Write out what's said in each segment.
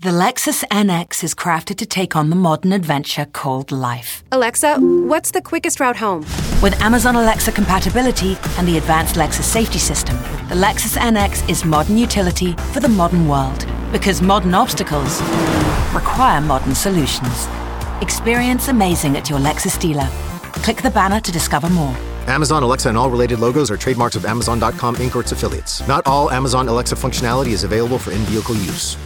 The Lexus NX is crafted to take on the modern adventure called life. Alexa, what's the quickest route home? With Amazon Alexa compatibility and the advanced Lexus safety system, the Lexus NX is modern utility for the modern world. Because modern obstacles require modern solutions. Experience amazing at your Lexus dealer. Click the banner to discover more. Amazon Alexa and all related logos are trademarks of Amazon.com Inc. or its affiliates. Not all Amazon Alexa functionality is available for in vehicle use.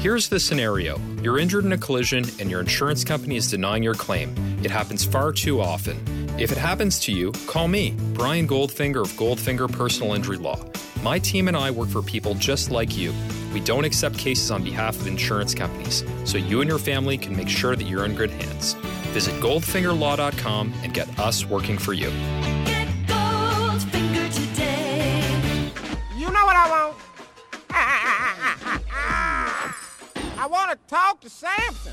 Here's the scenario you're injured in a collision and your insurance company is denying your claim. It happens far too often. If it happens to you, call me, Brian Goldfinger of Goldfinger Personal Injury Law. My team and I work for people just like you. We don't accept cases on behalf of insurance companies, so you and your family can make sure that you're in good hands. Visit goldfingerlaw.com and get us working for you. To Samson.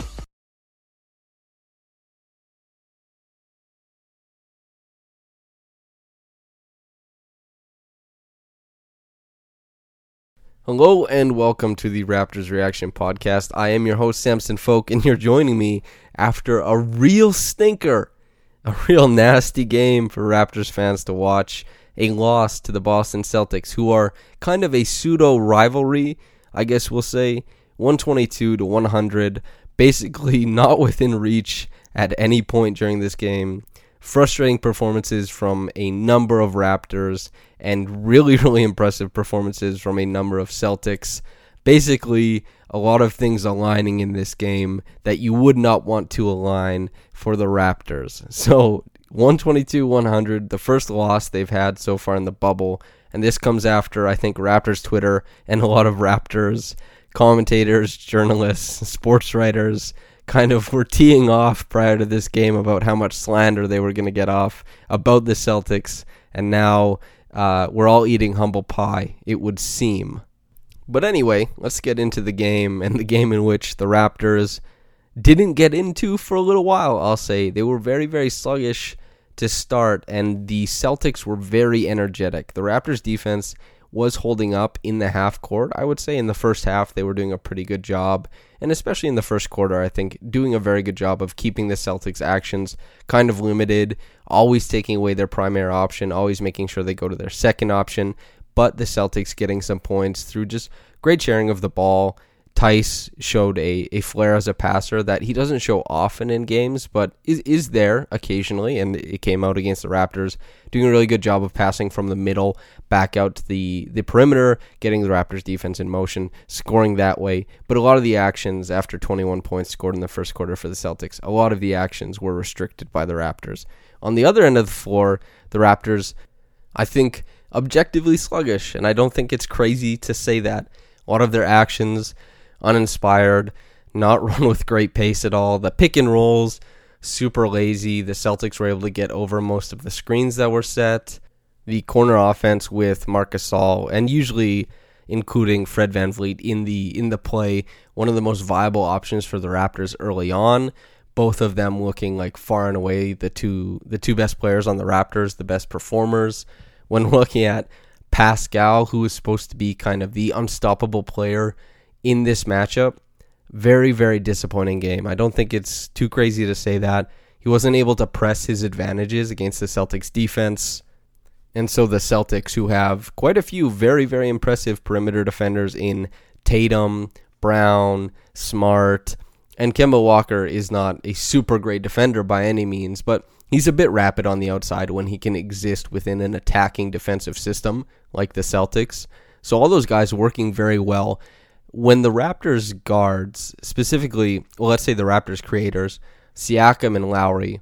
Hello and welcome to the Raptors Reaction Podcast. I am your host, Samson Folk, and you're joining me after a real stinker, a real nasty game for Raptors fans to watch. A loss to the Boston Celtics, who are kind of a pseudo rivalry, I guess we'll say. 122 to 100, basically not within reach at any point during this game. Frustrating performances from a number of Raptors and really, really impressive performances from a number of Celtics. Basically, a lot of things aligning in this game that you would not want to align for the Raptors. So, 122 100, the first loss they've had so far in the bubble. And this comes after, I think, Raptors Twitter and a lot of Raptors commentators, journalists, sports writers kind of were teeing off prior to this game about how much slander they were going to get off about the Celtics. And now uh, we're all eating humble pie, it would seem. But anyway, let's get into the game and the game in which the Raptors didn't get into for a little while, I'll say. They were very, very sluggish to start, and the Celtics were very energetic. The Raptors defense was holding up in the half court. I would say in the first half they were doing a pretty good job, and especially in the first quarter, I think doing a very good job of keeping the Celtics' actions kind of limited, always taking away their primary option, always making sure they go to their second option, but the Celtics getting some points through just great sharing of the ball Theis showed a, a flair as a passer that he doesn't show often in games, but is, is there occasionally, and it came out against the Raptors, doing a really good job of passing from the middle back out to the, the perimeter, getting the Raptors defense in motion, scoring that way. But a lot of the actions after 21 points scored in the first quarter for the Celtics, a lot of the actions were restricted by the Raptors. On the other end of the floor, the Raptors, I think, objectively sluggish, and I don't think it's crazy to say that. A lot of their actions uninspired, not run with great pace at all. The pick and rolls, super lazy. The Celtics were able to get over most of the screens that were set. The corner offense with Marc Gasol and usually including Fred VanVleet in the in the play, one of the most viable options for the Raptors early on. Both of them looking like far and away the two the two best players on the Raptors, the best performers. When looking at Pascal, who is supposed to be kind of the unstoppable player in this matchup. Very, very disappointing game. I don't think it's too crazy to say that. He wasn't able to press his advantages against the Celtics defense. And so the Celtics, who have quite a few very, very impressive perimeter defenders in Tatum, Brown, Smart, and Kemba Walker is not a super great defender by any means, but he's a bit rapid on the outside when he can exist within an attacking defensive system like the Celtics. So all those guys working very well. When the Raptors guards, specifically, well, let's say the Raptors creators, Siakam and Lowry,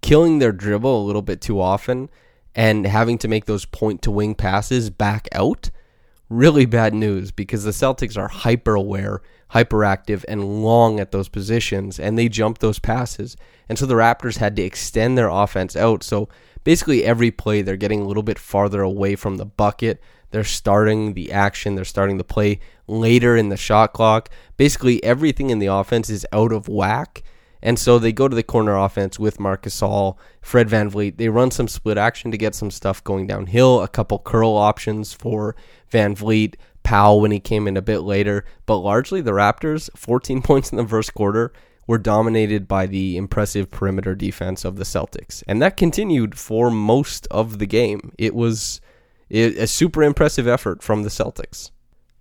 killing their dribble a little bit too often and having to make those point to wing passes back out, really bad news because the Celtics are hyper aware, hyperactive, and long at those positions, and they jump those passes. And so the Raptors had to extend their offense out. So basically, every play, they're getting a little bit farther away from the bucket. They're starting the action, they're starting the play later in the shot clock. Basically, everything in the offense is out of whack. And so they go to the corner offense with Marc Gasol, Fred Van VanVleet. They run some split action to get some stuff going downhill, a couple curl options for Van VanVleet, Powell when he came in a bit later. But largely the Raptors, 14 points in the first quarter, were dominated by the impressive perimeter defense of the Celtics. And that continued for most of the game. It was a super impressive effort from the Celtics.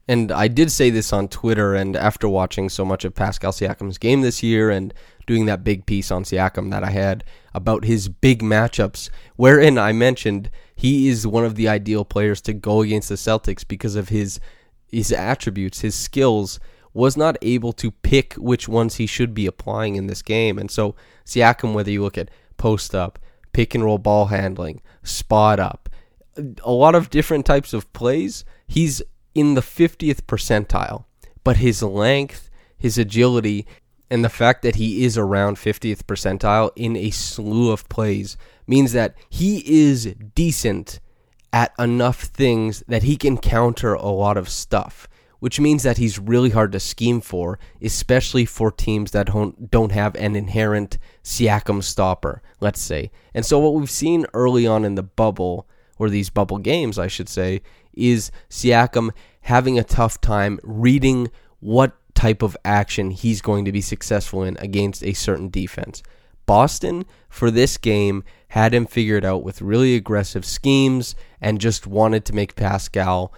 And I did say this on Twitter, and after watching so much of Pascal Siakam's game this year and doing that big piece on Siakam that I had about his big matchups, wherein I mentioned he is one of the ideal players to go against the Celtics because of his his attributes, his skills, was not able to pick which ones he should be applying in this game. And so Siakam, whether you look at post up, pick and roll ball handling, spot up, a lot of different types of plays, he's in the 50th percentile. But his length, his agility, and the fact that he is around 50th percentile in a slew of plays means that he is decent at enough things that he can counter a lot of stuff, which means that he's really hard to scheme for, especially for teams that don't, have an inherent Siakam stopper, let's say. And so, what we've seen early on in the bubble, or these bubble games, I should say, is Siakam having a tough time reading what type of action he's going to be successful in against a certain defense. Boston, for this game, had him figured out with really aggressive schemes and just wanted to make Pascal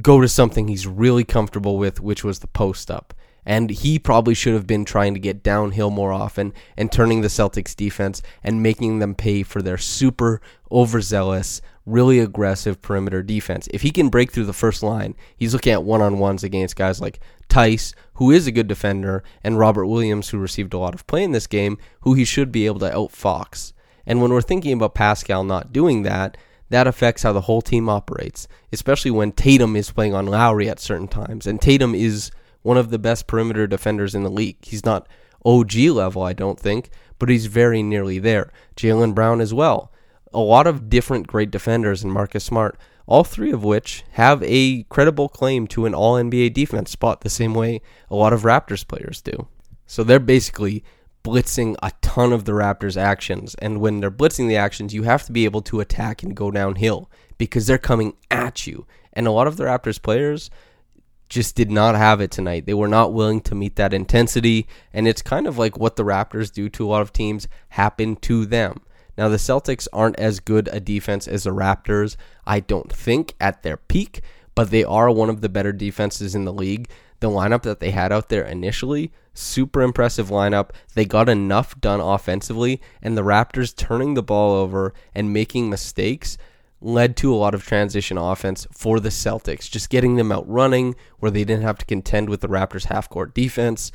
go to something he's really comfortable with, which was the post up. And he probably should have been trying to get downhill more often and turning the Celtics defense and making them pay for their super overzealous, really aggressive perimeter defense. If he can break through the first line, he's looking at one on ones against guys like Theis, who is a good defender, and Robert Williams, who received a lot of play in this game, who he should be able to outfox. And when we're thinking about Pascal not doing that, that affects how the whole team operates, especially when Tatum is playing on Lowry at certain times. And Tatum is one of the best perimeter defenders in the league. He's not OG level, I don't think, but he's very nearly there. Jaylen Brown as well. A lot of different great defenders in Marcus Smart, all three of which have a credible claim to an all NBA defense spot the same way a lot of Raptors players do. So they're basically blitzing a ton of the Raptors' actions. And when they're blitzing the actions, you have to be able to attack and go downhill because they're coming at you. And a lot of the Raptors players just did not have it tonight. They were not willing to meet that intensity. And it's kind of like what the Raptors do to a lot of teams happen to them. Now, the Celtics aren't as good a defense as the Raptors, I don't think, at their peak, but they are one of the better defenses in the league. The lineup that they had out there initially Super impressive lineup. They got enough done offensively, and the Raptors turning the ball over and making mistakes led to a lot of transition offense for the Celtics, just getting them out running where they didn't have to contend with the Raptors half court defense.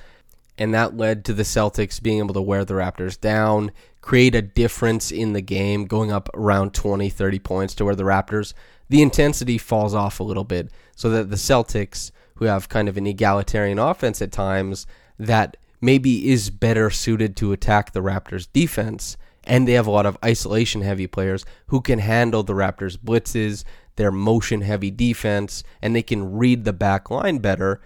And that led to the Celtics being able to wear the Raptors down, create a difference in the game, going up around 20, 30 points to where the Raptors, the intensity falls off a little bit, so that the Celtics, who have kind of an egalitarian offense at times, that maybe is better suited to attack the Raptors defense. And they have a lot of isolation heavy players who can handle the Raptors blitzes, their motion heavy defense, and they can read the back line better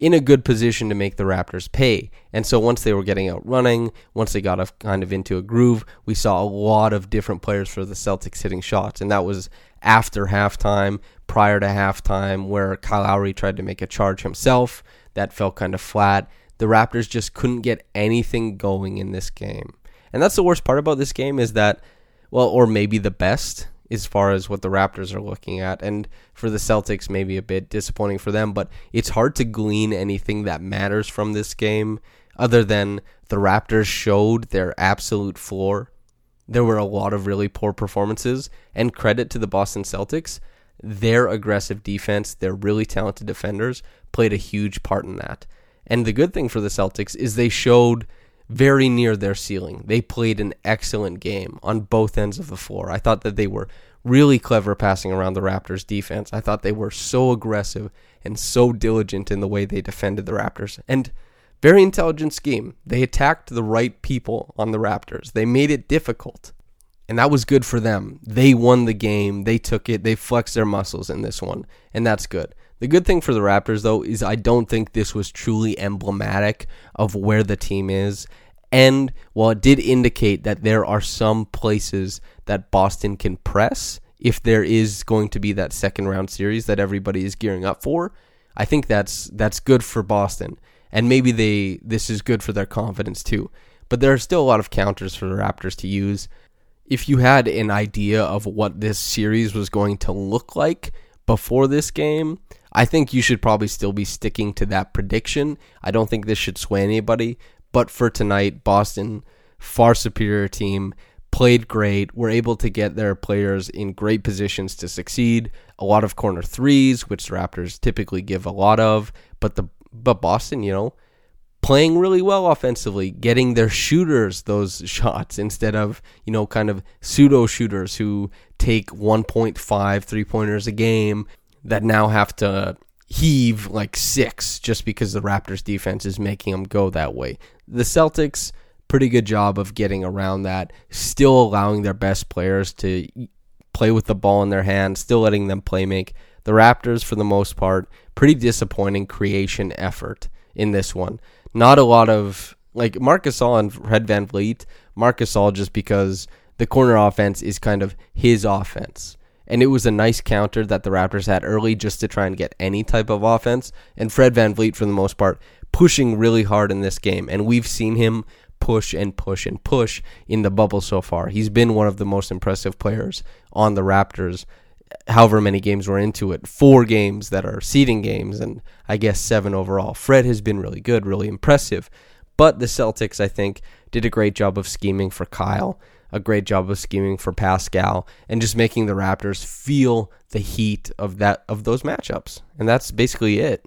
in a good position to make the Raptors pay. And so once they were getting out running, once they got a, kind of into a groove, we saw a lot of different players for the Celtics hitting shots. And that was after halftime, prior to halftime, where Kyle Lowry tried to make a charge himself. That felt kind of flat the Raptors just couldn't get anything going in this game. And that's the worst part about this game is that, well, or maybe the best, as far as what the Raptors are looking at. And for the Celtics, maybe a bit disappointing for them, but it's hard to glean anything that matters from this game other than the Raptors showed their absolute floor. There were a lot of really poor performances, and credit to the Boston Celtics. Their aggressive defense, their really talented defenders, played a huge part in that. And the good thing for the Celtics is they showed very near their ceiling. They played an excellent game on both ends of the floor. I thought that they were really clever passing around the Raptors defense. I thought they were so aggressive and so diligent in the way they defended the Raptors. And very intelligent scheme. They attacked the right people on the Raptors. They made it difficult. And that was good for them. They won the game. They took it. They flexed their muscles in this one. And that's good. The good thing for the Raptors, though, is I don't think this was truly emblematic of where the team is. And while it did indicate that there are some places that Boston can press if there is going to be that second round series that everybody is gearing up for, I think that's that's good for Boston. And maybe they this is good for their confidence too. But there are still a lot of counters for the Raptors to use. If you had an idea of what this series was going to look like before this game, I think you should probably still be sticking to that prediction. I don't think this should sway anybody. But for tonight, Boston, far superior team, played great, were able to get their players in great positions to succeed. A lot of corner threes, which the Raptors typically give a lot of, but the but Boston, you know, playing really well offensively, getting their shooters those shots instead of, you know, kind of pseudo shooters who take 1.5 three pointers a game that now have to heave like six just because the Raptors defense is making them go that way. The Celtics, pretty good job of getting around that, still allowing their best players to play with the ball in their hands, still letting them play make. The Raptors, for the most part, pretty disappointing creation effort in this one. Not a lot of like Marc Gasol and Fred VanVleet, Marc All just because the corner offense is kind of his offense and it was a nice counter that the Raptors had early just to try and get any type of offense. And Fred VanVleet, for the most part, pushing really hard in this game. And we've seen him push and push and push in the bubble so far. He's been one of the most impressive players on the Raptors. However many games we're into it, four games that are seeding games, and I guess seven overall. Fred has been really good, really impressive. But the Celtics, I think, did a great job of scheming for Kyle a great job of scheming for Pascal and just making the Raptors feel the heat of that of those matchups. And that's basically it.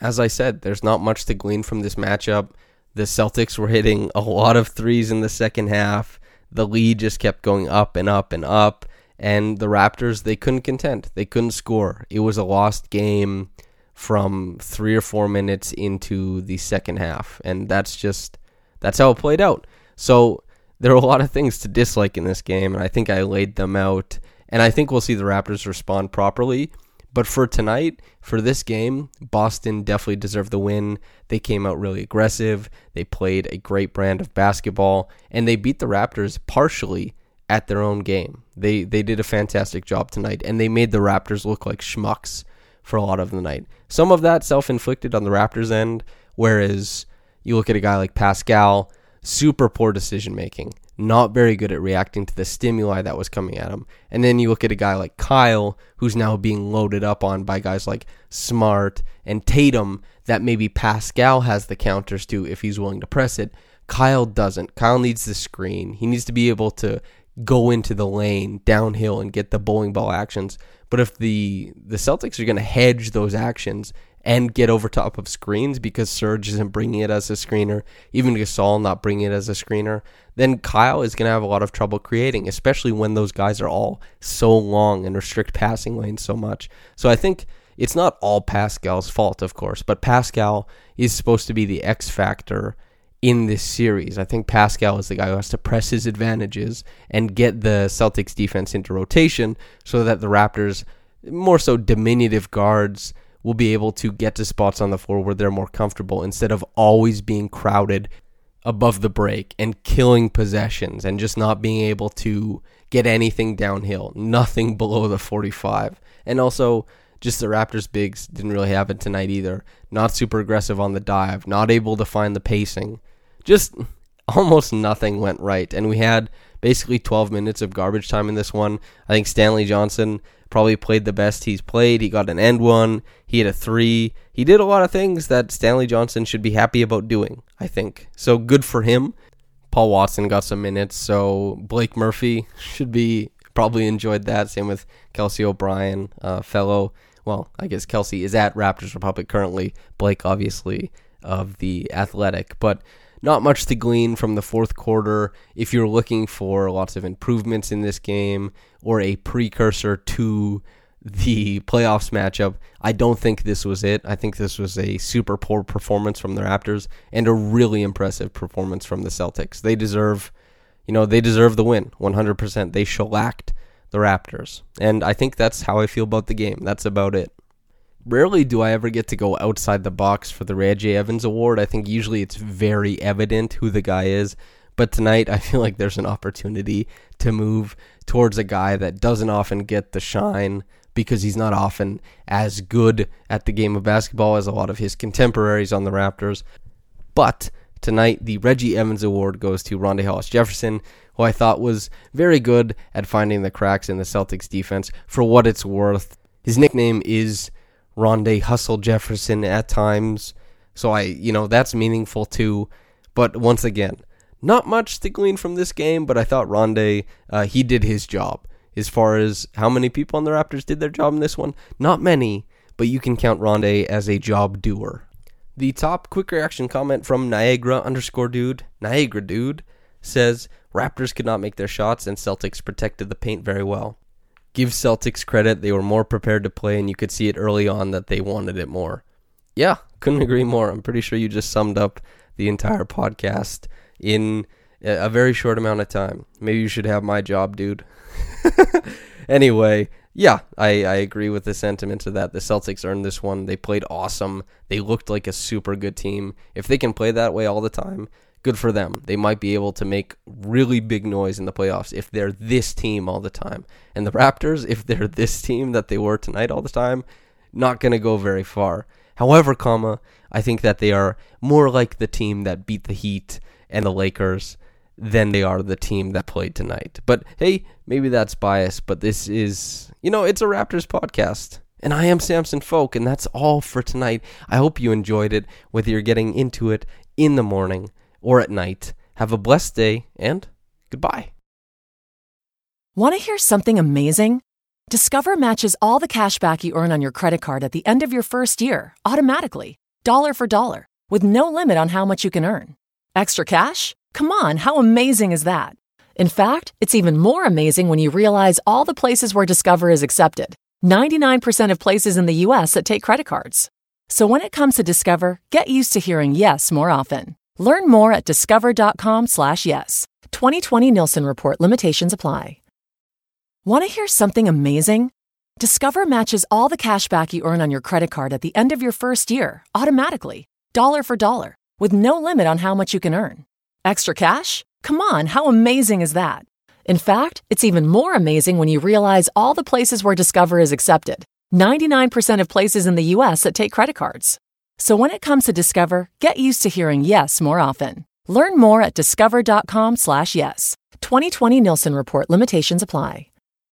As I said, there's not much to glean from this matchup. The Celtics were hitting a lot of threes in the second half. The lead just kept going up and up and up. And the Raptors, they couldn't contend. They couldn't score. It was a lost game from three or four minutes into the second half. And that's just, that's how it played out. So there are a lot of things to dislike in this game, and I think I laid them out. And I think we'll see the Raptors respond properly. But for tonight, for this game, Boston definitely deserved the win. They came out really aggressive. They played a great brand of basketball, and they beat the Raptors partially at their own game. They they did a fantastic job tonight, and they made the Raptors look like schmucks for a lot of the night. Some of that self-inflicted on the Raptors end, whereas you look at a guy like Pascal super poor decision making, not very good at reacting to the stimuli that was coming at him. And then you look at a guy like Kyle, who's now being loaded up on by guys like Smart and Tatum, that maybe Pascal has the counters to if he's willing to press it. Kyle doesn't. Kyle needs the screen. He needs to be able to go into the lane downhill and get the bowling ball actions. But if the the Celtics are going to hedge those actions and get over top of screens because Serge isn't bringing it as a screener, even Gasol not bringing it as a screener, then Kyle is going to have a lot of trouble creating, especially when those guys are all so long and restrict passing lanes so much. So I think it's not all Pascal's fault, of course, but Pascal is supposed to be the X factor in this series. I think Pascal is the guy who has to press his advantages and get the Celtics defense into rotation so that the Raptors, more so diminutive guards, will be able to get to spots on the floor where they're more comfortable instead of always being crowded above the break and killing possessions and just not being able to get anything downhill, nothing below the 45. And also, just the Raptors bigs didn't really have it tonight either. Not super aggressive on the dive, not able to find the pacing. Just almost nothing went right. And we had basically 12 minutes of garbage time in this one. I think Stanley Johnson probably played the best he's played. He got an and one, he hit a three. He did a lot of things that Stanley Johnson should be happy about doing, I think. So good for him. Paul Watson got some minutes, so Blake Murphy should be probably enjoyed that. Same with Kelsey O'Brien, uh, fellow. Well, I guess Kelsey is at Raptors Republic currently. Blake, obviously, of the Athletic. But not much to glean from the fourth quarter if you're looking for lots of improvements in this game or a precursor to the playoffs matchup. I don't think this was it. I think this was a super poor performance from the Raptors and a really impressive performance from the Celtics. They deserve, you know, they deserve the win 100%. They shellacked the Raptors. And I think that's how I feel about the game. That's about it. Rarely do I ever get to go outside the box for the Reggie Evans Award. I think usually it's very evident who the guy is. But tonight, I feel like there's an opportunity to move towards a guy that doesn't often get the shine because he's not often as good at the game of basketball as a lot of his contemporaries on the Raptors. But tonight, the Reggie Evans Award goes to Rondae Hollis Jefferson, who I thought was very good at finding the cracks in the Celtics defense. For what it's worth, his nickname is Rondae Hustle Jefferson at times. So I, you know, that's meaningful too. But once again, not much to glean from this game, but I thought Rondae, uh, he did his job. As far as how many people on the Raptors did their job in this one, not many, but you can count Rondae as a job doer. The top quick reaction comment from Niagara underscore dude, Niagara dude, says Raptors could not make their shots and Celtics protected the paint very well give Celtics credit. They were more prepared to play, and you could see it early on that they wanted it more. Yeah, couldn't agree more. I'm pretty sure you just summed up the entire podcast in a very short amount of time. Maybe you should have my job, dude. anyway, yeah, I, I agree with the sentiment of that. The Celtics earned this one. They played awesome. They looked like a super good team. If they can play that way all the time, good for them. They might be able to make really big noise in the playoffs if they're this team all the time. And the Raptors, if they're this team that they were tonight all the time, not going to go very far. However, comma, I think that they are more like the team that beat the Heat and the Lakers than they are the team that played tonight. But hey, maybe that's bias, but this is, you know, it's a Raptors podcast. And I am Samson Folk, and that's all for tonight. I hope you enjoyed it, whether you're getting into it in the morning or at night. Have a blessed day and goodbye. Want to hear something amazing? Discover matches all the cash back you earn on your credit card at the end of your first year automatically, dollar for dollar, with no limit on how much you can earn. Extra cash? Come on, how amazing is that? In fact, it's even more amazing when you realize all the places where Discover is accepted 99% of places in the US that take credit cards. So when it comes to Discover, get used to hearing yes more often. Learn more at discover.com/slash yes. 2020 Nielsen report limitations apply. Want to hear something amazing? Discover matches all the cash back you earn on your credit card at the end of your first year automatically, dollar for dollar, with no limit on how much you can earn. Extra cash? Come on, how amazing is that? In fact, it's even more amazing when you realize all the places where Discover is accepted 99% of places in the US that take credit cards. So when it comes to Discover, get used to hearing yes more often. Learn more at discover.com/yes. 2020 Nielsen report limitations apply.